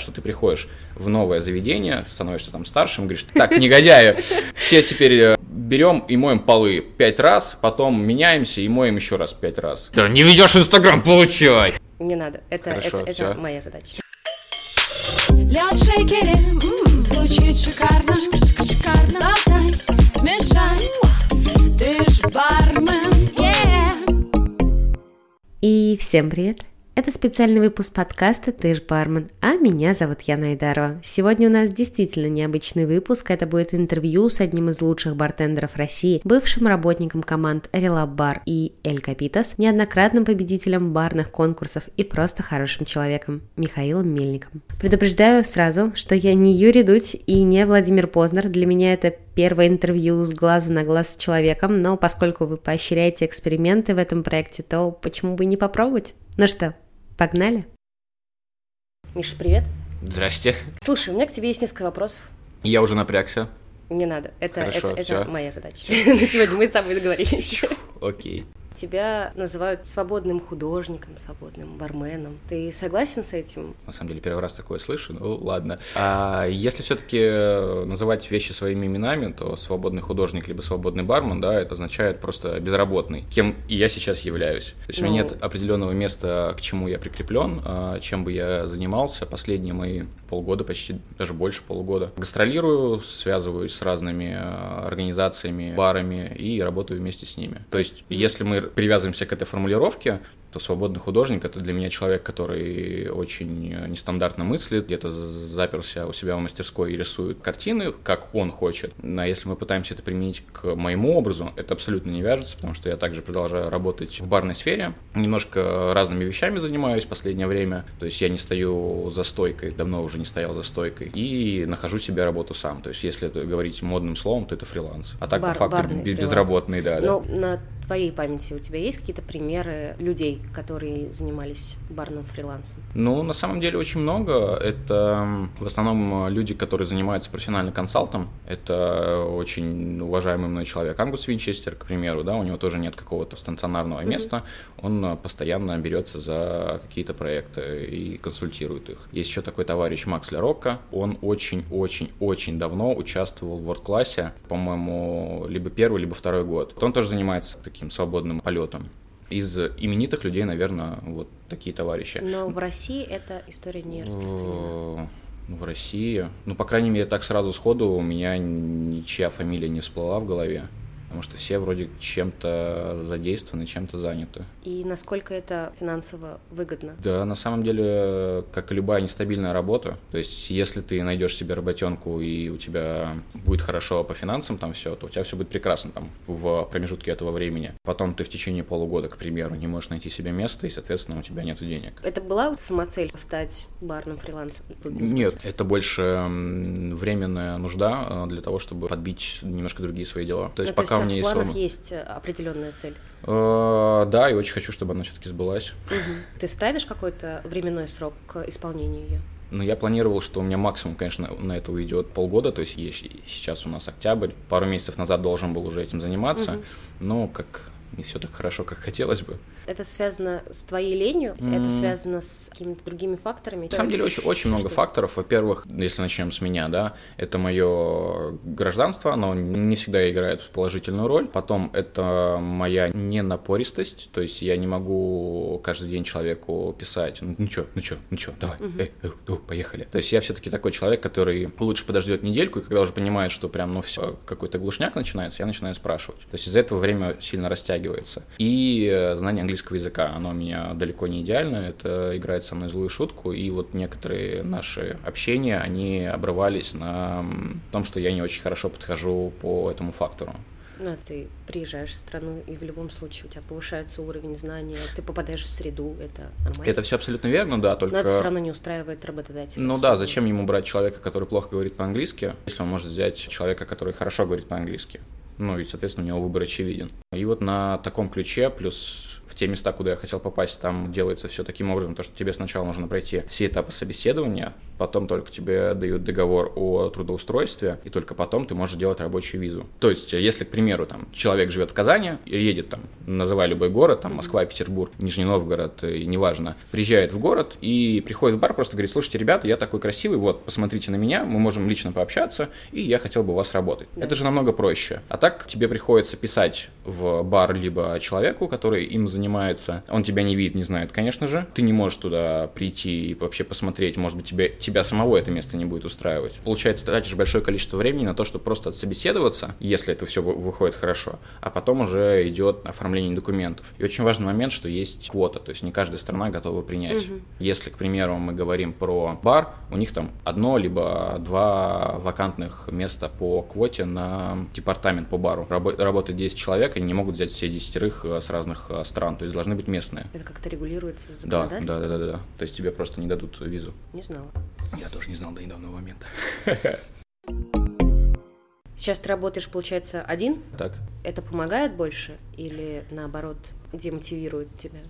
что ты приходишь в новое заведение, становишься там старшим, говоришь, так, негодяи, все теперь э, берем и моем полы пять раз, потом меняемся и моем еще раз пять раз. Да не ведешь Инстаграм, получай! Не надо, это, Хорошо, это, это моя задача. Лед в шейкере звучит шикарно Сболтай, смешай Ты ж бармен, yeah. И всем привет! Это специальный выпуск подкаста «Ты ж бармен», а меня зовут Яна Айдарова. Сегодня у нас действительно необычный выпуск. Это будет интервью с одним из лучших бартендеров России, бывшим работником команд Релаб Бар и Эль Капитас, неоднократным победителем барных конкурсов и просто хорошим человеком Михаилом Мельником. Предупреждаю сразу, что я не Юрий Дудь и не Владимир Познер. Для меня это первое интервью с глазу на глаз с человеком, но поскольку вы поощряете эксперименты в этом проекте, то почему бы не попробовать? Ну что, погнали? Миша, привет. Здрасте. Слушай, у меня к тебе есть несколько вопросов. Я уже напрягся. Не надо, это, Хорошо, это, это моя задача. На сегодня мы с тобой договорились. Окей. Тебя называют свободным художником, свободным барменом. Ты согласен с этим? На самом деле первый раз такое слышу, ну ладно. А если все-таки называть вещи своими именами, то свободный художник либо свободный бармен, да, это означает просто безработный, кем и я сейчас являюсь. То есть у меня Ну. нет определенного места, к чему я прикреплен, а чем бы я занимался последние мои полгода, почти даже больше полугода. Гастролирую, связываюсь с разными э, организациями, барами и работаю вместе с ними. То есть если мы привязываемся к этой формулировке, то свободный художник это для меня человек, который очень э, нестандартно мыслит, где-то заперся у себя в мастерской и рисует картины, как он хочет. А если мы пытаемся это применить к моему образу, это абсолютно не вяжется, потому что я также продолжаю работать в барной сфере, немножко разными вещами занимаюсь в последнее время, то есть я не стою за стойкой, давно уже не стоял за стойкой, и нахожу себе работу сам. То есть если это говорить модным словом, то это фриланс. А так Бар- по факту барный бе- фриланс. безработный, да. да. Но на твоей памяти у тебя есть какие-то примеры людей, которые занимались барным фрилансом? Ну, на самом деле очень много. Это в основном э, люди, которые занимаются профессиональным консалтом. Это очень уважаемый мной человек Ангус Винчестер, к примеру, да, у него тоже нет какого-то стационарного места. Он э, постоянно берется за какие-то проекты и консультирует их. Есть еще такой товарищ Макс Лерокко. Он очень-очень-очень давно участвовал в ворд-классе, по-моему, либо первый, либо второй год. Он тоже занимается таким свободным полетом. Из именитых людей, наверное, вот такие товарищи. Но в России эта история не распространена. В России, ну, по крайней мере, так сразу сходу у меня ничья фамилия не всплыла в голове, потому что все вроде чем-то задействованы, чем-то заняты. И насколько это финансово выгодно? Да, на самом деле, как и любая нестабильная работа, то есть если ты найдешь себе работенку и у тебя будет хорошо по финансам там все, то у тебя все будет прекрасно там в промежутке этого времени. Потом ты в течение полугода, к примеру, не можешь найти себе место, и, соответственно, у тебя нет денег. Это была вот самоцель стать барным фрилансом? Нет, это больше временная нужда э, для того, чтобы подбить немножко другие свои дела. То есть Ну, пока у в планах есть определенная цель. Э, Да, и очень хочу, чтобы она все-таки сбылась. Ты ставишь какой-то временной срок к исполнению ее? Но я планировал, что у меня максимум, конечно, на это уйдет полгода, то есть есть сейчас у нас октябрь, пару месяцев назад должен был уже этим заниматься, но как не все так хорошо, как хотелось бы. Это связано с твоей ленью? Это связано с какими-то другими факторами? На самом деле очень, очень много Что? факторов. Во-первых, если начнем с меня, да, это мое гражданство, оно не всегда играет положительную роль. Потом это моя ненапористость, то есть я не могу каждый день человеку писать, ну, ну чё, ну чё, ну чё, давай, эй, эй, ну, поехали. То есть я все-таки такой человек, который лучше подождет недельку, и когда уже понимает, что прям, ну все, какой-то глушняк начинается, я начинаю спрашивать. То есть из-за этого время сильно растягивается. И э, знание английского языка, оно у меня далеко не идеально, это играет со мной злую шутку, и вот некоторые наши общения, они обрывались на том, что я не очень хорошо подхожу по этому фактору. Ну, ты приезжаешь в страну, и в любом случае у тебя повышается уровень знания, ты попадаешь в среду, это нормально. Это все абсолютно верно, да, только... Но это все равно не устраивает работодателя. Ну да, зачем ему брать человека, который плохо говорит по-английски, если он может взять человека, который хорошо говорит по-английски? Ну и, соответственно, у него выбор очевиден. И вот на таком ключе, плюс в те места, куда я хотел попасть, там делается все таким образом, то, что тебе сначала нужно пройти все этапы собеседования, потом только тебе дают договор о трудоустройстве, и только потом ты можешь делать рабочую визу. То есть, если, к примеру, там, человек живет в Казани и едет там, называй любой город, там, Москва, Петербург, Нижний Новгород, и неважно, приезжает в город и приходит в бар, просто говорит, слушайте, ребята, я такой красивый, вот, посмотрите на меня, мы можем лично пообщаться, и я хотел бы у вас работать. Это же намного проще. А так тебе приходится писать в бар либо человеку, который им занимается, он тебя не видит, не знает, конечно же, ты не можешь туда прийти и вообще посмотреть, может быть, тебе, тебя самого это место не будет устраивать. Получается, тратишь большое количество времени на то, чтобы просто отсобеседоваться, если это все выходит хорошо, а потом уже идет оформление документов. И очень важный момент, что есть квота, то есть не каждая страна готова принять. Угу. Если, к примеру, мы говорим про бар, у них там одно либо два вакантных места по квоте на департамент по бару. Рабо- работает 10 человек, и не могут взять все десятерых э, с разных э, стран, то есть должны быть местные. Это как-то регулируется да, да, да, да, да, да. То есть тебе просто не дадут визу. Не знала. Я тоже не знал до недавнего момента. Сейчас ты работаешь, получается, один? Так. Это помогает больше или наоборот демотивирует тебя?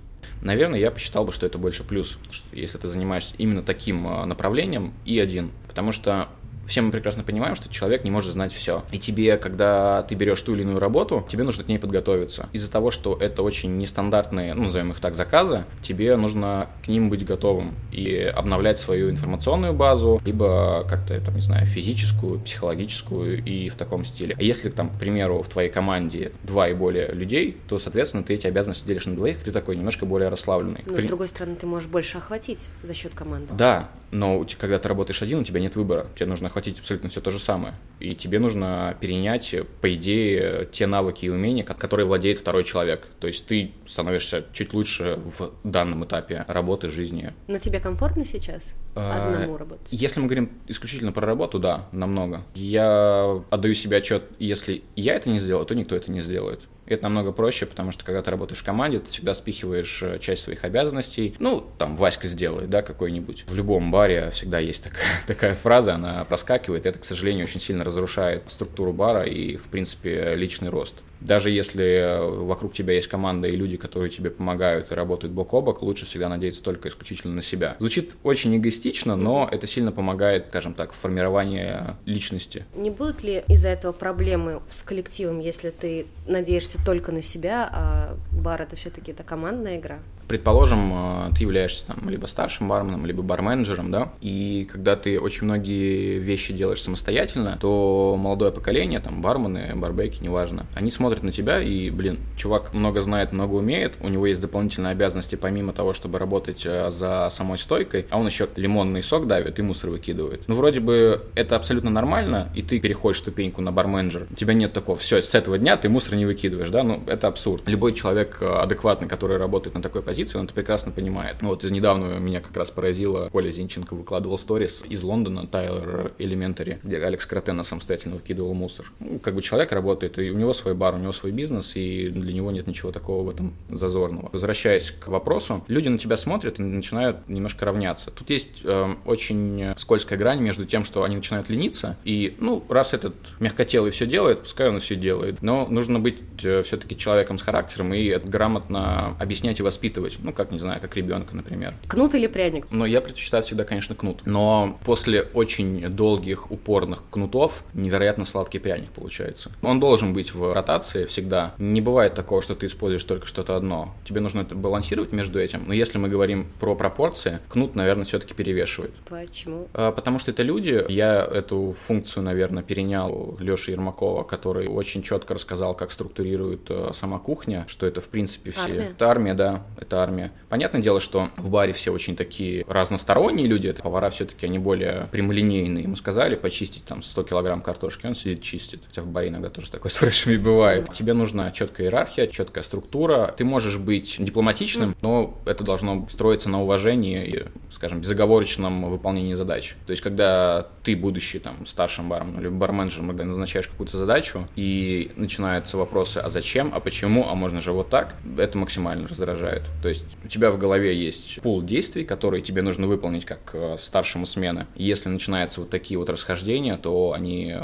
Наверное, я посчитал бы, что это больше плюс, если ты занимаешься именно таким э, направлением и один. Потому что все мы прекрасно понимаем, что человек не может знать все. И тебе, когда ты берешь ту или иную работу, тебе нужно к ней подготовиться. Из-за того, что это очень нестандартные, ну, назовем их так, заказы, тебе нужно к ним быть готовым и обновлять свою информационную базу, либо как-то, там, не знаю, физическую, психологическую и в таком стиле. А если, там, к примеру, в твоей команде два и более людей, то, соответственно, ты эти обязанности делишь на двоих, ты такой немножко более расслабленный. Но, При... с другой стороны, ты можешь больше охватить за счет команды. Да, но когда ты работаешь один, у тебя нет выбора. Тебе нужно охватить абсолютно все то же самое. И тебе нужно перенять, по идее, те навыки и умения, которые владеет второй человек. То есть ты становишься чуть лучше в данном этапе работы, жизни. Но тебе комфортно сейчас а, одному работать? Если мы говорим исключительно про работу, да, намного. Я отдаю себе отчет, если я это не сделаю, то никто это не сделает. Это намного проще, потому что когда ты работаешь в команде, ты всегда спихиваешь э, часть своих обязанностей. Ну, там, Васька сделает, да, какой-нибудь. В любом баре всегда есть такая, такая фраза, она проскакивает. Это, к сожалению, очень сильно разрушает структуру бара и, в принципе, личный рост. Даже если э, вокруг тебя есть команда и люди, которые тебе помогают и работают бок о бок, лучше всегда надеяться только исключительно на себя. Звучит очень эгоистично, но это сильно помогает, скажем так, в формировании личности. Не будут ли из-за этого проблемы с коллективом, если ты надеешься только на себя, а бар это все-таки это командная игра? Предположим, э, ты являешься там либо старшим барменом, либо барменеджером, да, и когда ты очень многие вещи делаешь самостоятельно, то молодое поколение, там, бармены, барбеки, неважно, они смотрят на тебя и, блин, чувак много знает, много умеет, у него есть дополнительные обязанности помимо того, чтобы работать э, за самой стойкой, а он еще лимонный сок давит и мусор выкидывает. Ну, вроде бы это абсолютно нормально, и ты переходишь ступеньку на барменджер, у тебя нет такого, все, с этого дня ты мусор не выкидываешь, да, ну, это абсурд. Любой человек э, адекватный, который работает на такой позиции, позиции, он это прекрасно понимает. Ну, вот из недавнего меня как раз поразило, Коля Зинченко выкладывал сторис из Лондона, Тайлер Элементари, где Алекс Кротена самостоятельно выкидывал мусор. Ну, как бы человек работает, и у него свой бар, у него свой бизнес, и для него нет ничего такого в этом зазорного. Возвращаясь к вопросу, люди на тебя смотрят и начинают немножко равняться. Тут есть э, очень скользкая грань между тем, что они начинают лениться, и, ну, раз этот мягкотелый все делает, пускай он все делает. Но нужно быть э, все-таки человеком с характером и грамотно объяснять и воспитывать воспитывать. Ну, как, не знаю, как ребенка, например. Кнут или пряник? Но я предпочитаю всегда, конечно, кнут. Но после очень долгих, упорных кнутов невероятно сладкий пряник получается. Он должен быть в ротации всегда. Не бывает такого, что ты используешь только что-то одно. Тебе нужно это балансировать между этим. Но если мы говорим про пропорции, кнут, наверное, все-таки перевешивает. Почему? А, потому что это люди. Я эту функцию, наверное, перенял Леши Ермакова, который очень четко рассказал, как структурирует э, сама кухня, что это, в принципе, все... Армия. Это армия, да. Это армия. Понятное дело, что в баре все очень такие разносторонние люди, это повара все-таки они более прямолинейные. Ему сказали почистить там 100 килограмм картошки, он сидит чистит. Хотя в баре иногда тоже такое с фрешами бывает. Тебе нужна четкая иерархия, четкая структура. Ты можешь быть дипломатичным, но это должно строиться на уважении и, скажем, безоговорочном выполнении задач. То есть, когда ты, будущий там старшим баром или барменджером, когда назначаешь какую-то задачу, и начинаются вопросы, а зачем, а почему, а можно же вот так, это максимально раздражает. То То есть у тебя в голове есть пул действий, которые тебе нужно выполнить как э, старшему смены. Если начинаются вот такие вот расхождения, то они э,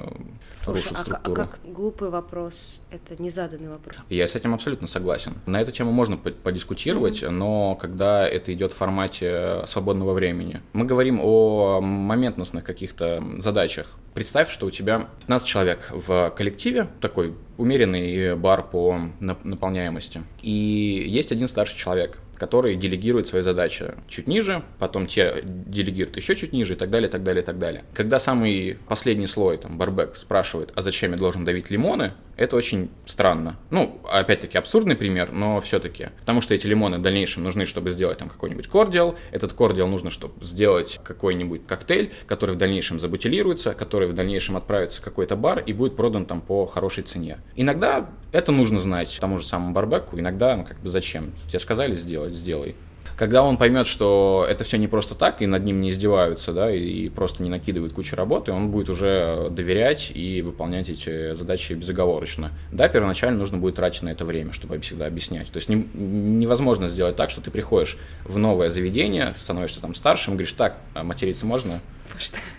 Слушай, рушат а, а структуру. как глупый вопрос? Это незаданный вопрос. Я с этим абсолютно согласен. На эту тему можно по- подискутировать, но когда это идет в формате свободного времени. Мы говорим о моментностных каких-то задачах. Представь, что у тебя 15 человек в коллективе, такой умеренный бар по нап- наполняемости. И есть один старший человек, который делегирует свои задачи чуть ниже, потом те делегируют еще чуть ниже и так далее, и так далее, и так далее. Когда самый последний слой, там, барбек спрашивает, а зачем я должен давить лимоны, это очень странно. Ну, опять-таки, абсурдный пример, но все-таки. Потому что эти лимоны в дальнейшем нужны, чтобы сделать там какой-нибудь кордиал. Этот кордиал нужно, чтобы сделать какой-нибудь коктейль, который в дальнейшем забутилируется, который в дальнейшем отправится в какой-то бар и будет продан там по хорошей цене. Иногда это нужно знать тому же самому барбеку, иногда, ну, как бы зачем? Тебе сказали сделать, сделай. Когда он поймет, что это все не просто так, и над ним не издеваются, да, и просто не накидывают кучу работы, он будет уже доверять и выполнять эти задачи безоговорочно. Да, первоначально нужно будет тратить на это время, чтобы всегда объяснять. То есть не- невозможно сделать так, что ты приходишь в новое заведение, становишься там старшим, говоришь, так, а материться можно?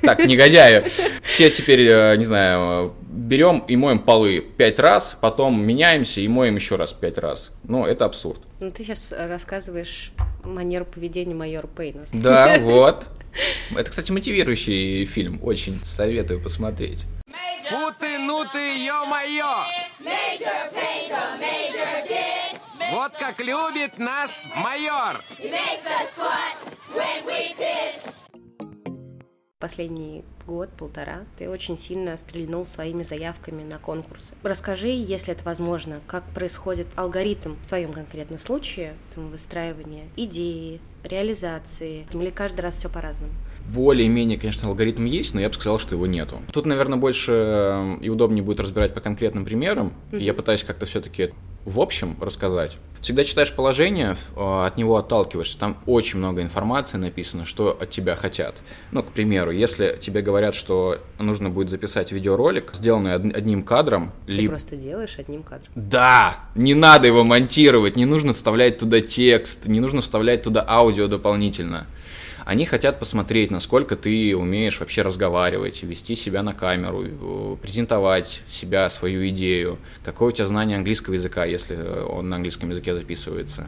Так, негодяи, все теперь, э, не знаю, берем и моем полы пять раз, потом меняемся и моем еще раз пять раз. Ну, это абсурд. Ну, ты сейчас рассказываешь манеру поведения майора Пейна. Да, вот. Это, кстати, мотивирующий фильм. Очень советую посмотреть. Фу ты, ну ты, ё-моё! Вот как любит нас майор! Последний год, полтора, ты очень сильно стрельнул своими заявками на конкурсы. Расскажи, если это возможно, как происходит алгоритм в твоем конкретном случае, выстраивания идеи, реализации, или каждый раз все по-разному? Более-менее, конечно, алгоритм есть, но я бы сказал, что его нету. Тут, наверное, больше э, и удобнее будет разбирать по конкретным примерам. И Я пытаюсь как-то все-таки в общем рассказать. Всегда читаешь положение, э, от него отталкиваешься, там очень много информации написано, что от тебя хотят. Ну, к примеру, если тебе говорят, что нужно будет записать видеоролик, сделанный од- одним кадром, Ты либо... просто делаешь одним кадром. Да, не надо его монтировать, не нужно вставлять туда текст, не нужно вставлять туда аудио дополнительно. Они хотят посмотреть, насколько ты умеешь вообще разговаривать, вести себя на камеру, э, презентовать себя, свою идею, какое у тебя знание английского языка, если э, он на английском языке записывается.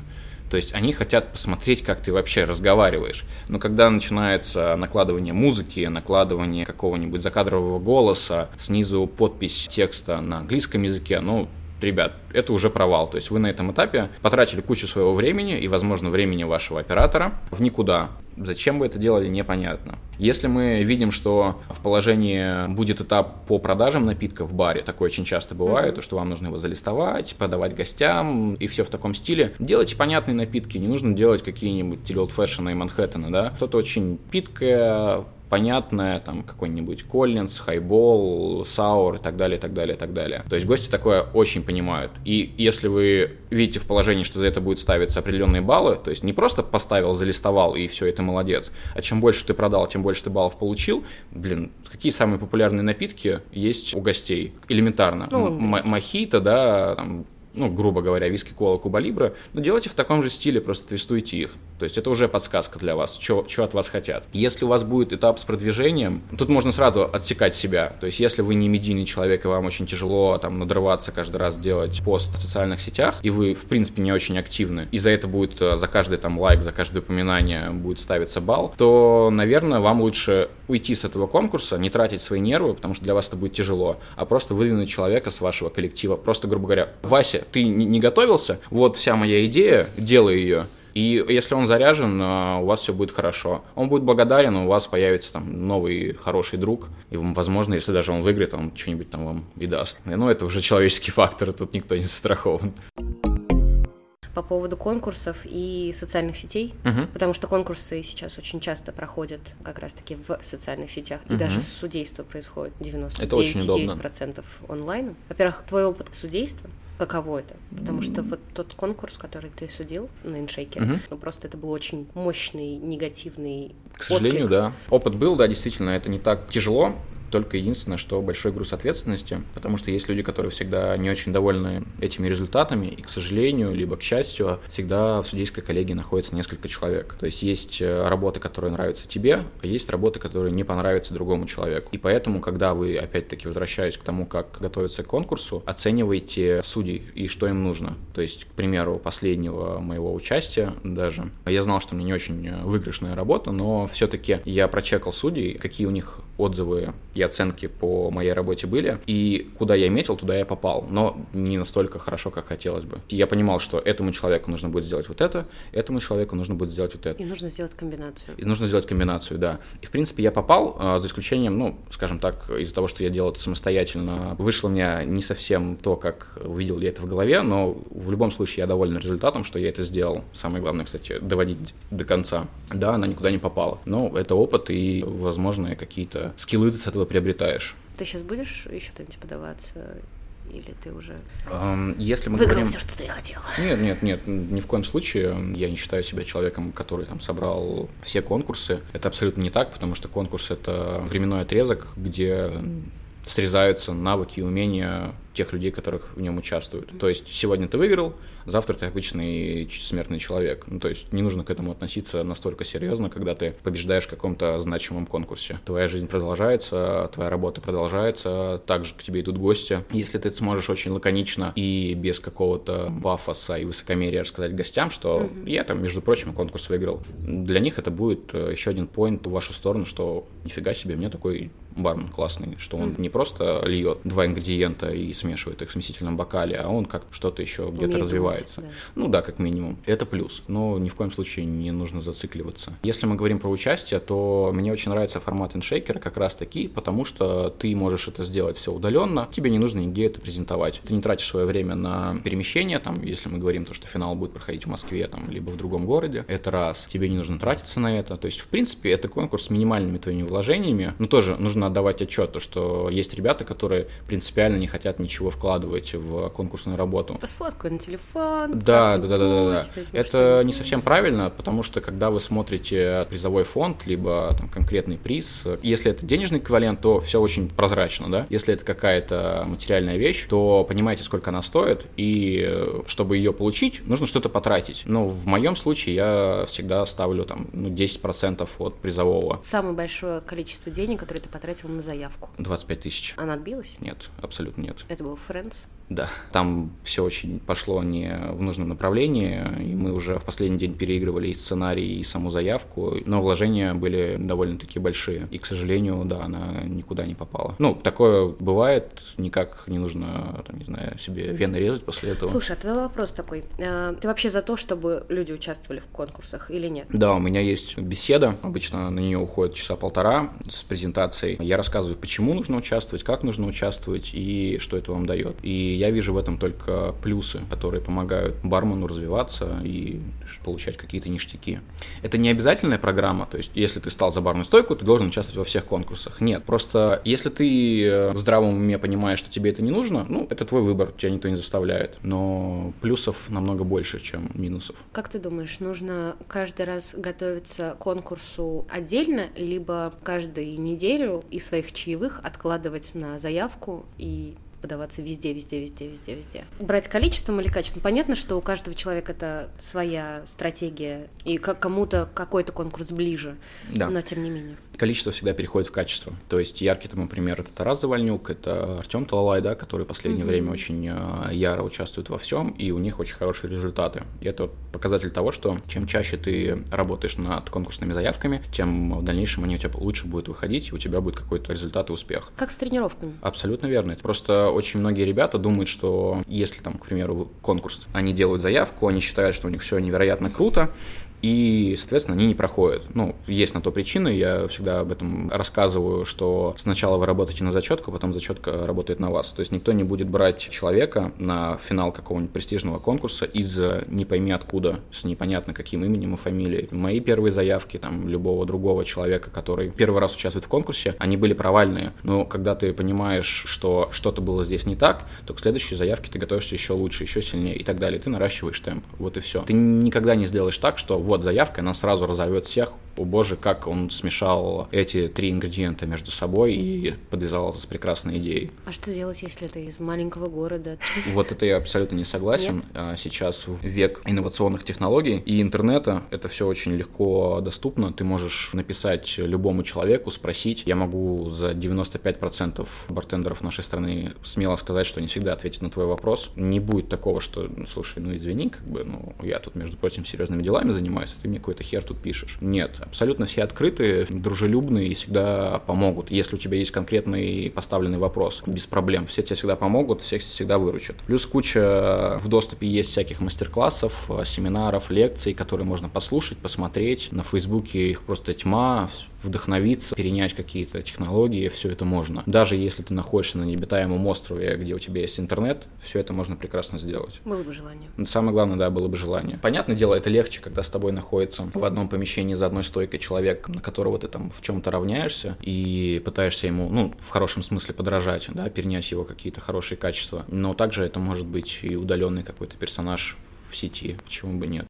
То есть они хотят посмотреть, как ты вообще разговариваешь. Но когда начинается накладывание музыки, накладывание какого-нибудь закадрового голоса, снизу подпись текста на английском языке, ну, ребят, это уже провал. То есть вы на этом этапе потратили кучу своего времени и, возможно, времени вашего оператора в никуда. Зачем вы это делали, непонятно. Если мы видим, что в положении будет этап по продажам напитка в баре, такое очень часто бывает, что вам нужно его залистовать, подавать гостям и все в таком стиле, делайте понятные напитки, не нужно делать какие-нибудь Old Fashion и Манхэттены, да, что-то очень питкое, понятное, там какой-нибудь Коллинз, Хайбол, Саур и так далее, и так далее, и так далее. То есть гости такое очень понимают. И если вы видите в положении, что за это будет ставиться определенные баллы, то есть не просто поставил, залистовал и все, это молодец, а чем больше ты продал, тем больше ты баллов получил, блин, какие самые популярные напитки есть у гостей? Элементарно. Ну, мохито, да, там, ну, грубо говоря, виски, кола, куба либра, но делайте в таком же стиле, просто твистуйте их. То есть это уже подсказка для вас, что от вас хотят. Если у вас будет этап с продвижением, тут можно сразу отсекать себя. То есть если вы не медийный человек, и вам очень тяжело там надрываться каждый раз делать пост в социальных сетях, и вы, в принципе, не очень активны, и за это будет э, за каждый там лайк, за каждое упоминание будет ставиться балл, то, наверное, вам лучше уйти с этого конкурса, не тратить свои нервы, потому что для вас это будет тяжело, а просто выдвинуть человека с вашего коллектива. Просто, грубо говоря, Вася, ты не готовился? Вот вся моя идея, делай ее. И если он заряжен, а, у вас все будет хорошо. Он будет благодарен, у вас появится там новый хороший друг. И, возможно, если даже он выиграет, он что-нибудь там вам и даст. Но это уже человеческий фактор, тут никто не застрахован. По поводу конкурсов и социальных сетей, Мгм. потому что конкурсы сейчас очень часто проходят как раз-таки в социальных сетях, и Мгм. даже судейство происходит Это очень удобно. 99,9% онлайн. Во-первых, твой опыт судейства, каково это? Потому что вот тот конкурс, который ты судил на иншейке, Мгм. ну просто это был очень мощный негативный К сожалению, отклик. да. Опыт был, да, действительно, это не так тяжело. Только единственное, что большой груз ответственности, потому что есть люди, которые всегда не очень довольны этими результатами, и, к сожалению, либо к счастью, всегда в судейской коллегии находится несколько человек. То есть есть э, работы, которые нравятся тебе, а есть работы, которые не понравятся другому человеку. И поэтому, когда вы, опять-таки, возвращаясь к тому, как готовиться к конкурсу, оценивайте судей и что им нужно. То есть, к примеру, последнего моего участия даже, я знал, что мне не очень выигрышная работа, но все-таки я прочекал судей, какие у них отзывы и оценки по моей работе были, и куда я метил, туда я попал, но не настолько хорошо, как хотелось бы. И я понимал, что этому человеку нужно будет сделать вот это, этому человеку нужно будет сделать вот это. И нужно сделать комбинацию. И нужно сделать комбинацию, да. И, в принципе, я попал, а, за исключением, ну, скажем так, из-за того, что я делал это самостоятельно, вышло у меня не совсем то, как увидел я это в голове, но в любом случае я доволен результатом, что я это сделал. Самое главное, кстати, доводить до конца. Да, она никуда не попала. Но это опыт и, возможно, какие-то скиллы ты с этого приобретаешь. Ты сейчас будешь еще там-нибудь подаваться? Или ты уже Если мы выиграл говорим... все, что ты хотел? Нет, нет, нет, ни в коем случае. Я не считаю себя человеком, который там собрал все конкурсы. Это абсолютно не так, потому что конкурс — это временной отрезок, где срезаются навыки и умения тех людей, которых в нем участвуют. То есть сегодня ты выиграл, завтра ты обычный смертный человек. Ну, то есть не нужно к этому относиться настолько серьезно, когда ты побеждаешь в каком-то значимом конкурсе. Твоя жизнь продолжается, твоя работа продолжается, также к тебе идут гости. Если ты сможешь очень лаконично и без какого-то пафоса и высокомерия рассказать гостям, что mm-hmm. я там, между прочим, конкурс выиграл, для них это будет э, еще один поинт в вашу сторону, что нифига себе, мне такой бармен классный, что он не просто льет два ингредиента и смешивает их в смесительном бокале, а он как что-то еще где-то развивается. Да. Ну да, как минимум. Это плюс. Но ни в коем случае не нужно зацикливаться. Если мы говорим про участие, то мне очень нравится формат иншейкера как раз таки, потому что ты можешь это сделать все удаленно, тебе не нужно нигде это презентовать. Ты не тратишь свое время на перемещение, там, если мы говорим то, что финал будет проходить в Москве, там, либо в другом городе, это раз. Тебе не нужно тратиться на это. То есть, в принципе, это конкурс с минимальными твоими вложениями, но тоже нужно отдавать отчет, то, что есть ребята, которые принципиально не хотят ничего вкладывать в конкурсную работу. Посфоткаю на телефон. Да, да, да, да, да, да. Это не совсем правильно, потому что когда вы смотрите призовой фонд, либо там конкретный приз, если это денежный эквивалент, то все очень прозрачно, да. Если это какая-то материальная вещь, то понимаете, сколько она стоит, и чтобы ее получить, нужно что-то потратить. Но в моем случае я всегда ставлю там ну, 10% от призового. Самое большое количество денег, которое ты потратил на заявку? 25 тысяч. Она отбилась? Нет, абсолютно нет. Это был Friends? Да, там все очень пошло не в нужном направлении, и мы уже в последний день переигрывали и сценарий, и саму заявку, но вложения были довольно-таки большие, и, к сожалению, да, она никуда не попала. Ну, такое бывает, никак не нужно, там, не знаю, себе вены резать после этого. Слушай, а тогда вопрос такой, э, ты вообще за то, чтобы люди участвовали в конкурсах или нет? Да, у меня есть беседа, обычно на нее уходит часа полтора с презентацией. Я рассказываю, почему нужно участвовать, как нужно участвовать и что это вам дает. И я вижу в этом только плюсы, которые помогают бармену развиваться и получать какие-то ништяки. Это не обязательная программа, то есть если ты стал за барную стойку, ты должен участвовать во всех конкурсах. Нет, просто если ты э, в здравом уме понимаешь, что тебе это не нужно, ну, это твой выбор, тебя никто не заставляет. Но плюсов намного больше, чем минусов. Как ты думаешь, нужно каждый раз готовиться к конкурсу отдельно, либо каждую неделю из своих чаевых откладывать на заявку и подаваться везде, везде, везде, везде, везде. Брать количеством или качеством? Понятно, что у каждого человека это своя стратегия, и кому-то какой-то конкурс ближе, да. но тем не менее. Количество всегда переходит в качество. То есть яркий тому пример это Тарас Завальнюк, это Артем Талалай, да, который в последнее mm-hmm. время очень э, яро участвует во всем, и у них очень хорошие результаты. И это показатель того, что чем чаще ты работаешь над конкурсными заявками, тем в дальнейшем они у тебя лучше будут выходить, и у тебя будет какой-то результат и успех. Как с тренировками? Абсолютно верно. Это просто очень многие ребята думают, что если там, к примеру, конкурс, они делают заявку, они считают, что у них все невероятно круто, и, соответственно, они не проходят. Ну, есть на то причины, я всегда об этом рассказываю, что сначала вы работаете на зачетку, потом зачетка работает на вас. То есть никто не будет брать человека на финал какого-нибудь престижного конкурса из не пойми откуда, с непонятно каким именем и фамилией. Мои первые заявки, там, любого другого человека, который первый раз участвует в конкурсе, они были провальные. Но когда ты понимаешь, что что-то было здесь не так, то к следующей заявке ты готовишься еще лучше, еще сильнее и так далее. Ты наращиваешь темп. Вот и все. Ты никогда не сделаешь так, что вот заявка, она сразу разорвет всех о боже, как он смешал эти три ингредиента между собой и подвязал это с прекрасной идеей. А что делать, если ты из маленького города? Вот это я абсолютно не согласен. А, Сейчас в век инновационных технологий и интернета это все очень легко доступно. Ты можешь написать любому человеку, спросить. Я могу за 95% бартендеров нашей страны смело сказать, что они всегда ответят на твой вопрос. Не будет такого, что, ну, слушай, ну извини, как бы, ну, я тут, между прочим, серьезными делами занимаюсь, а ты мне какой-то хер тут пишешь. Нет, абсолютно все открытые, дружелюбные и всегда помогут. Если у тебя есть конкретный поставленный вопрос, без проблем, все тебе всегда помогут, всех всегда выручат. Плюс куча в доступе есть всяких мастер-классов, э, семинаров, лекций, которые можно послушать, посмотреть. На Фейсбуке их просто тьма, вдохновиться, перенять какие-то технологии, все это можно. Даже если ты находишься на необитаемом острове, где у тебя есть интернет, все это можно прекрасно сделать. Было бы желание. Самое главное, да, было бы желание. Понятное дело, это легче, когда с тобой находится в одном помещении за одной стойкой человек, на которого ты там в чем-то равняешься и пытаешься ему, ну, в хорошем смысле подражать, да, перенять его какие-то хорошие качества. Но также это может быть и удаленный какой-то персонаж в сети, почему бы нет.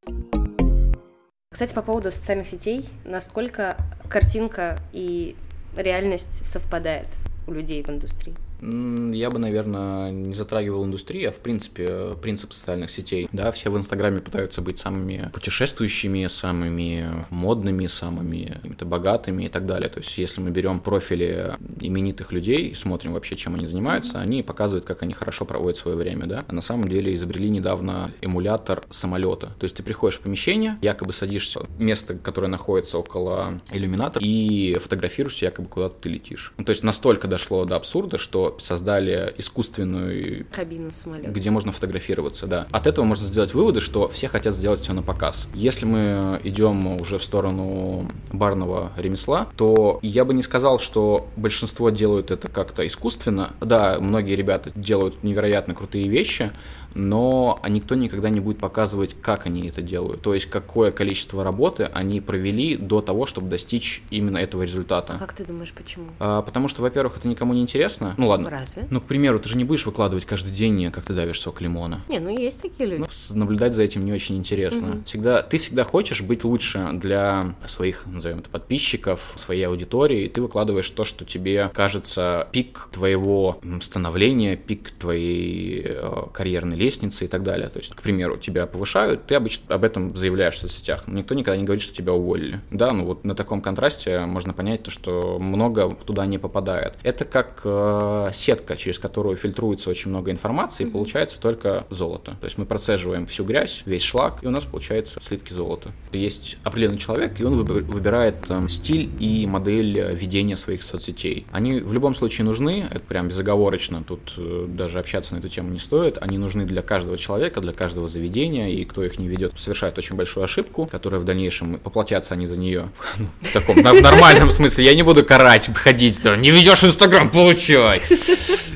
Кстати, по поводу социальных сетей, насколько картинка и реальность совпадает у людей в индустрии? Я бы, наверное, не затрагивал индустрию, а в принципе принцип социальных сетей. Да, все в Инстаграме пытаются быть самыми путешествующими, самыми модными, самыми какими-то богатыми и так далее. То есть, если мы берем профили именитых людей и смотрим вообще, чем они занимаются, они показывают, как они хорошо проводят свое время, да. А на самом деле изобрели недавно эмулятор самолета. То есть, ты приходишь в помещение, якобы садишься в место, которое находится около иллюминатора, и фотографируешься, якобы куда-то ты летишь. Ну, то есть, настолько дошло до абсурда, что создали искусственную Кабина самолета. где можно фотографироваться, да. От этого можно сделать выводы, что все хотят сделать все на показ. Если мы идем уже в сторону барного ремесла, то я бы не сказал, что большинство делают это как-то искусственно. Да, многие ребята делают невероятно крутые вещи, но никто никогда не будет показывать, как они это делают. То есть, какое количество работы они провели до того, чтобы достичь именно этого результата. Как ты думаешь, почему? А, потому что, во-первых, это никому не интересно. Ну ладно. Разве? Ну, к примеру, ты же не будешь выкладывать каждый день, как ты давишь сок лимона. Не, ну есть такие люди. Ну, наблюдать за этим не очень интересно. Всегда, ты всегда хочешь быть лучше для своих, назовем это, подписчиков, своей аудитории, и ты выкладываешь то, что тебе кажется пик твоего становления, пик твоей э, карьерной лестницы и так далее. То есть, к примеру, тебя повышают, ты обычно об этом заявляешь в соцсетях. Никто никогда не говорит, что тебя уволили. Да, ну вот на таком контрасте можно понять то, что много туда не попадает. Это как э, сетка, через которую фильтруется очень много информации, и получается только золото. То есть мы процеживаем всю грязь, весь шлак, и у нас получается слитки золота. Есть определенный человек, и он выбир- выбирает эм, стиль и модель э, ведения своих соцсетей. Они в любом случае нужны, это прям безоговорочно, тут э, даже общаться на эту тему не стоит. Они нужны для каждого человека, для каждого заведения, и кто их не ведет, совершает очень большую ошибку, которая в дальнейшем поплатятся они за нее Ну, в таком в нормальном смысле. Я не буду карать, ходить, не ведешь Инстаграм, получай.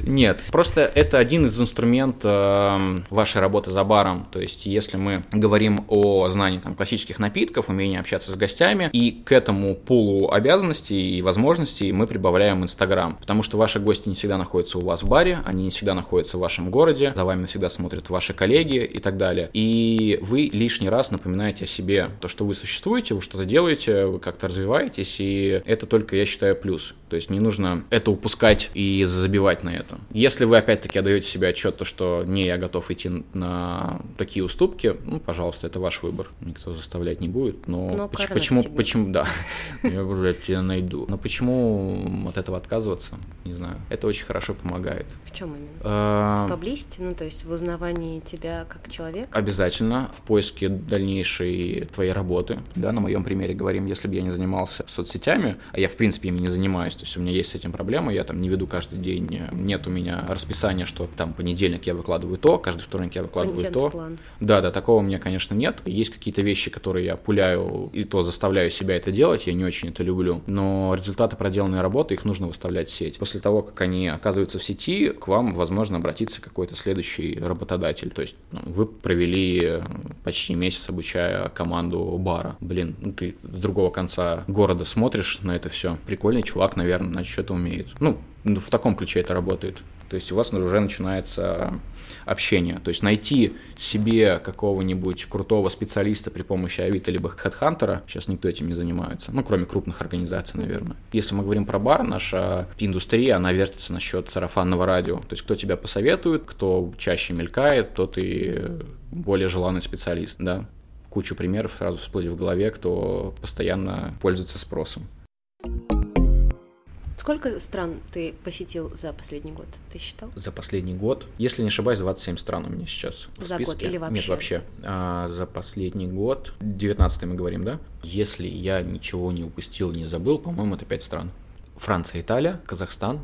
Нет, просто это один из инструментов вашей работы за баром. То есть, если мы говорим о знании там, классических напитков, умении общаться с гостями, и к этому пулу обязанностей и возможностей мы прибавляем Инстаграм. Потому что ваши гости не всегда находятся у вас в баре, они не всегда находятся в вашем городе, за вами всегда смотрят ваши коллеги и так далее. И вы лишний раз напоминаете о себе, то, что вы существуете, вы что-то делаете, вы как-то развиваетесь, и это только, я считаю, плюс. То есть не нужно это упускать и забивать на это. Если вы опять-таки отдаете себе отчет, то, что не, я готов идти на такие уступки, ну, пожалуйста, это ваш выбор. Никто заставлять не будет. Но, Но поч- почему, настигнет. почему, да, я уже тебя найду. Но почему от этого отказываться, не знаю. Это очень хорошо помогает. В чем именно? А, В поблизости, ну то есть в узнавании тебя как человека. Обязательно в поиске дальнейшей твоей работы. Да, на моем примере говорим, если бы я не занимался соцсетями, а я в принципе ими не занимаюсь, то есть у меня есть с этим проблема, я там не веду каждый день, нет у меня расписания, что там понедельник я выкладываю то, каждый вторник я выкладываю то. Да, да, такого у меня, конечно, нет. Есть какие-то вещи, которые я пуляю и то заставляю себя это делать, я не очень это люблю. Но результаты проделанной работы, их нужно выставлять в сеть. После того, как они оказываются в сети, к вам, возможно, обратиться какой-то следующий работодатель. То есть ну, вы провели э, почти месяц, обучая команду бара. Блин, ну ты с другого конца города смотришь на это все. Прикольный чувак, наверное, значит, что-то умеет. Ну, Ну, В таком ключе это работает. То есть у вас уже начинается общение. То есть найти себе какого-нибудь крутого специалиста при помощи Авито либо HeadHunter, сейчас никто этим не занимается, ну, кроме крупных организаций, наверное. Если мы говорим про бар, наша индустрия, она вертится насчет сарафанного радио. То есть кто тебя посоветует, кто чаще мелькает, тот и более желанный специалист, да. Кучу примеров сразу всплыли в голове, кто постоянно пользуется спросом. Сколько стран ты посетил за последний год? Ты считал? За последний год, если не ошибаюсь, 27 стран у меня сейчас в За год списке. или вообще? Нет, вообще. А, за последний год, 19 мы говорим, да? Если я ничего не упустил, не забыл, по-моему, это 5 стран. Франция, Италия, Казахстан,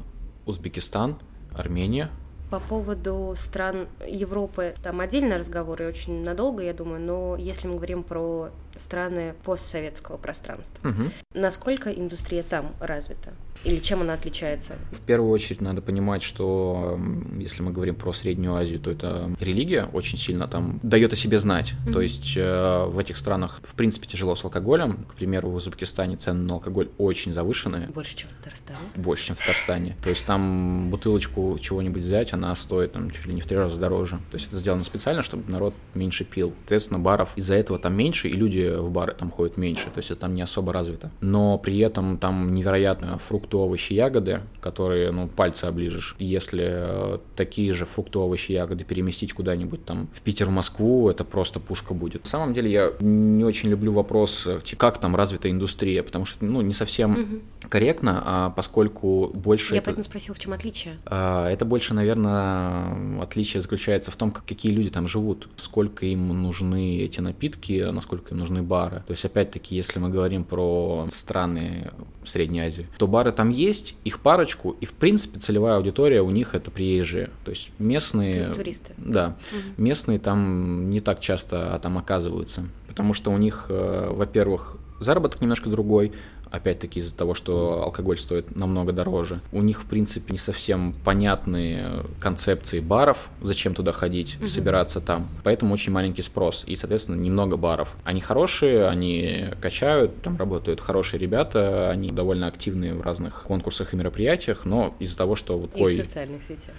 Узбекистан, Армения, По поводу стран Европы, там отдельный разговор и очень надолго, я думаю, но если мы говорим про страны постсоветского пространства, Мгм. насколько индустрия там развита? Или чем она отличается? В первую очередь надо понимать, что если мы говорим про Среднюю Азию, то это религия очень сильно там дает о себе знать. То есть э, в этих странах, в принципе, тяжело с алкоголем. К примеру, в Узбекистане цены на алкоголь очень завышенные. Больше, чем в Татарстане? больше, чем в Татарстане. То есть там бутылочку чего-нибудь взять, она стоит там чуть ли не в три раза дороже. То есть это сделано специально, чтобы народ меньше пил. Соответственно, баров из-за этого там меньше, и люди в бары там ходят меньше. То есть это там не особо развито. Но при этом там невероятно фрукты, овощи, ягоды, которые, ну, пальцы оближешь. Если э, такие же фрукты, овощи, ягоды переместить куда-нибудь там в Питер, в Москву, это просто пушка будет. На самом деле я не очень люблю вопрос, э, как там развита индустрия, потому что, ну, не совсем корректно, а поскольку больше Я это, поэтому спросила, в чем отличие? а, это больше, наверное, отличие заключается в том, как, какие люди там живут, сколько им нужны эти напитки, насколько им нужны бары. То есть, опять-таки, если мы говорим про страны Средней Азии, то бары там есть, их парочку, и, в принципе, целевая аудитория у них это приезжие. То есть местные... Ту- туристы. Да, местные там не так часто а, там оказываются, потому что у них, э, во-первых, заработок немножко другой, опять-таки из-за того, что алкоголь стоит намного дороже. У них, в принципе, не совсем понятные концепции баров, зачем туда ходить, собираться там. Поэтому очень маленький спрос и, соответственно, немного баров. Они хорошие, они качают, там работают хорошие ребята, они довольно активные в разных конкурсах и мероприятиях, но из-за того, что вот И в ой, социальных сетях.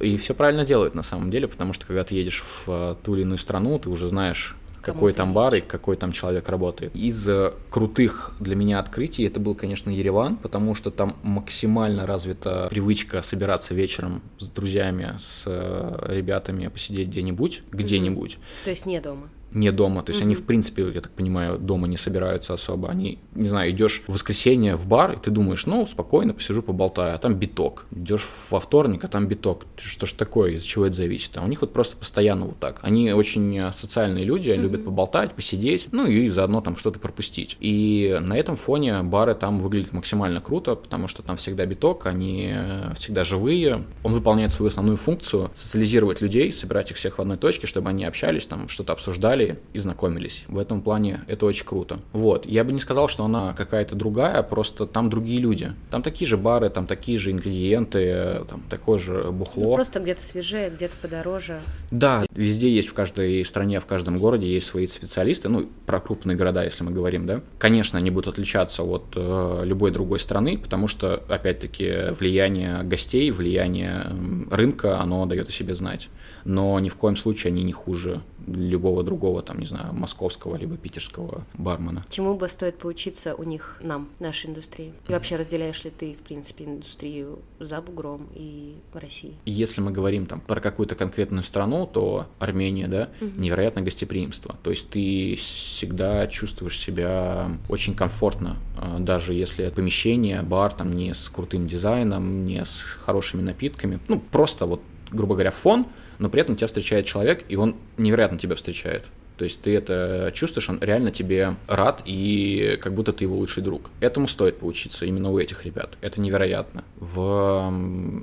и все правильно делают на самом деле, потому что когда ты едешь в ту или иную страну, ты уже знаешь, какой там бар и какой там человек работает. Из э, крутых для меня открытий это был, конечно, Ереван, потому что там максимально развита привычка собираться вечером с друзьями, с э, ребятами, посидеть где-нибудь, где-нибудь То есть не дома. Не дома. То есть они, в принципе, я так понимаю, дома не собираются особо. Они, не знаю, идешь в воскресенье в бар, и ты думаешь, ну, спокойно посижу, поболтаю, а там биток. Идешь во вторник, а там биток. Что ж такое, из-за чего это зависит? А у них вот просто постоянно вот так. Они очень э, социальные люди, любят поболтать, посидеть, ну и заодно там что-то пропустить. И на этом фоне бары там выглядят максимально круто, потому что там всегда биток, они э, всегда живые. Он выполняет свою основную функцию социализировать людей, собирать их всех в одной точке, чтобы они общались, там что-то обсуждали и знакомились. В этом плане это очень круто. Вот. Я бы не сказал, что она какая-то другая, просто там другие люди. Там такие же бары, там такие же ингредиенты, э, там такое же бухло. Ну, просто где-то свежее, где-то подороже. Да, везде есть в каждой стране, в каждом городе есть свои специалисты, ну, про крупные города, если мы говорим, да. Конечно, они будут отличаться от э, любой другой страны, потому что, опять-таки, влияние гостей, влияние рынка, оно дает о себе знать. Но ни в коем случае они не хуже любого другого, там, не знаю, московского либо питерского бармена. Чему бы стоит поучиться у них, нам, нашей индустрии? И вообще разделяешь ли ты, в принципе, индустрию за бугром и в России? Если мы говорим там про какую-то конкретную страну, то Армения, да, невероятное гостеприимство. То есть ты всегда чувствуешь себя очень комфортно, а, даже если помещение, бар там не с крутым дизайном, не с хорошими напитками, ну просто вот, грубо говоря, фон, но при этом тебя встречает человек, и он невероятно тебя встречает. То есть ты это чувствуешь, он реально тебе рад, и как будто ты его лучший друг. Этому стоит поучиться именно у этих ребят. Это невероятно. В,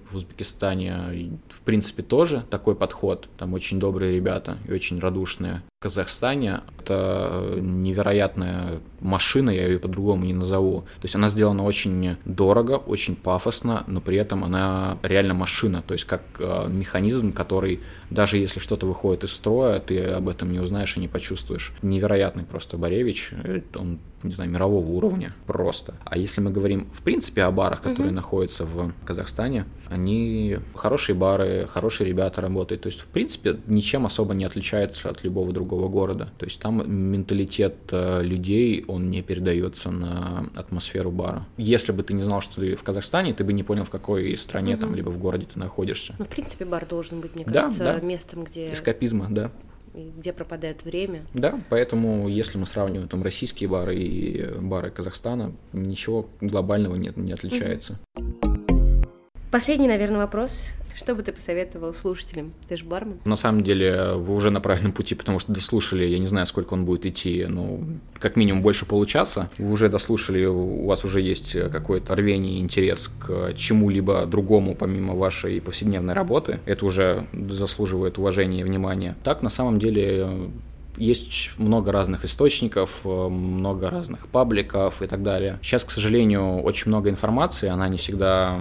в Узбекистане, в принципе, тоже такой подход. Там очень добрые ребята и очень радушные. Казахстане. Это невероятная машина, я ее по-другому не назову. То есть она сделана очень дорого, очень пафосно, но при этом она реально машина, то есть как э, механизм, который даже если что-то выходит из строя, ты об этом не узнаешь и не почувствуешь. Невероятный просто Боревич, он не знаю, мирового уровня просто. А если мы говорим, в принципе, о барах, которые угу. находятся в Казахстане, они хорошие бары, хорошие ребята работают. То есть, в принципе, ничем особо не отличается от любого другого города. То есть там менталитет э, людей, он не передается на атмосферу бара. Если бы ты не знал, что ты в Казахстане, ты бы не понял, в какой стране угу. там, либо в городе ты находишься. Ну, в принципе, бар должен быть, мне кажется, да, да. местом, где... Эскапизма, да где пропадает время. Да, поэтому если мы сравниваем там российские бары и бары Казахстана, ничего глобального нет, не отличается. Последний, наверное, вопрос. Что бы ты посоветовал слушателям? Ты же бармен. На самом деле, вы уже на правильном пути, потому что дослушали, я не знаю, сколько он будет идти, ну, как минимум больше получаса. Вы уже дослушали, у вас уже есть какое-то рвение и интерес к чему-либо другому, помимо вашей повседневной работы. Это уже заслуживает уважения и внимания. Так, на самом деле, есть много разных источников, много разных пабликов и так далее. Сейчас, к сожалению, очень много информации, она не всегда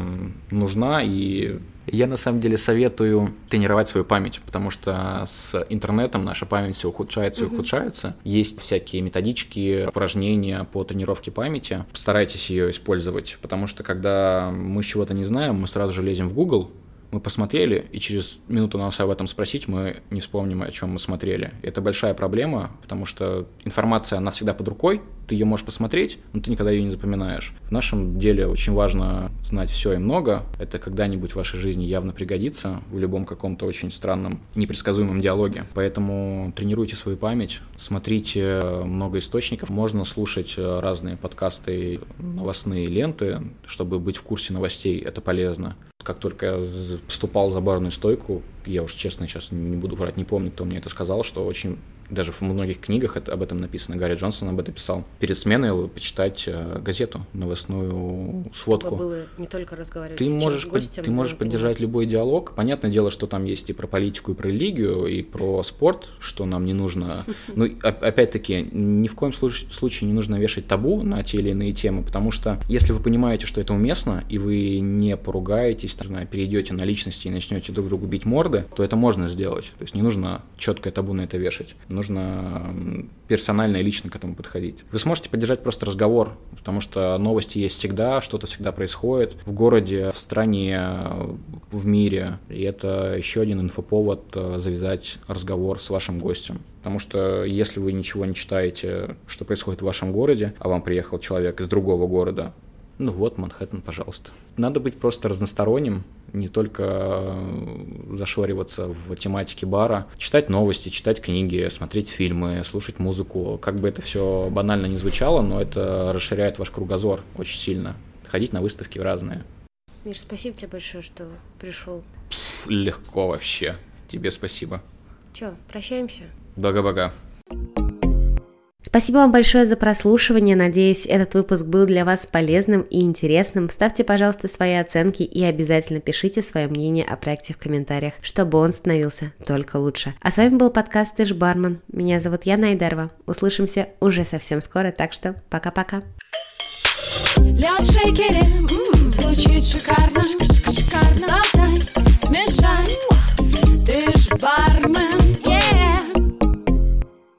нужна, и я на самом деле советую тренировать свою память, потому что с интернетом наша память все ухудшается и ухудшается. Есть всякие методички, упражнения по тренировке памяти. Постарайтесь ее использовать, потому что когда мы чего-то не знаем, мы сразу же лезем в Google, мы посмотрели, и через минуту нас об этом спросить, мы не вспомним, о чем мы смотрели. Это большая проблема, потому что информация, она всегда под рукой, ты ее можешь посмотреть, но ты никогда ее не запоминаешь. В нашем деле очень важно знать все и много. Это когда-нибудь в вашей жизни явно пригодится в любом каком-то очень странном, непредсказуемом диалоге. Поэтому тренируйте свою память, смотрите много источников. Можно слушать разные подкасты, новостные ленты, чтобы быть в курсе новостей. Это полезно. Как только я вступал за барную стойку, я уж честно сейчас не буду врать, не помню, кто мне это сказал, что очень даже в многих книгах это, об этом написано. Гарри Джонсон об этом писал. Перед сменой почитать э, газету, новостную сводку. Чтобы было не только разговаривать ты с можешь, гостем, Ты можешь поддержать понимать. любой диалог. Понятное дело, что там есть и про политику, и про религию, и про спорт, что нам не нужно. Но ну, опять-таки, ни в коем случае не нужно вешать табу на те или иные темы, потому что если вы понимаете, что это уместно, и вы не поругаетесь, не знаю, перейдете на личности и начнете друг другу бить морды, то это можно сделать. То есть не нужно четкое табу на это вешать нужно персонально и лично к этому подходить. Вы сможете поддержать просто разговор, потому что новости есть всегда, что-то всегда происходит в городе, в стране, в мире. И это еще один инфоповод э, завязать разговор с вашим гостем. Потому что если вы ничего не читаете, что происходит в вашем городе, а вам приехал человек из другого города, ну вот, Манхэттен, пожалуйста. Надо быть просто разносторонним, не только э, зашориваться в тематике бара, читать новости, читать книги, смотреть фильмы, слушать музыку. Как бы это все банально не звучало, но это расширяет ваш кругозор очень сильно. Ходить на выставки разные. Миш, спасибо тебе большое, что пришел. Легко вообще. Тебе спасибо. Че, прощаемся? Бага-бага. Спасибо вам большое за прослушивание. Надеюсь, этот выпуск был для вас полезным и интересным. Ставьте, пожалуйста, свои оценки и обязательно пишите свое мнение о проекте в комментариях, чтобы он становился только лучше. А с вами был подкаст «Ты бармен». Меня зовут Яна Айдарова. Услышимся уже совсем скоро, так что пока-пока. Лед шейкере, звучит шикарно, шикарно. Смешай, ты ж бармен.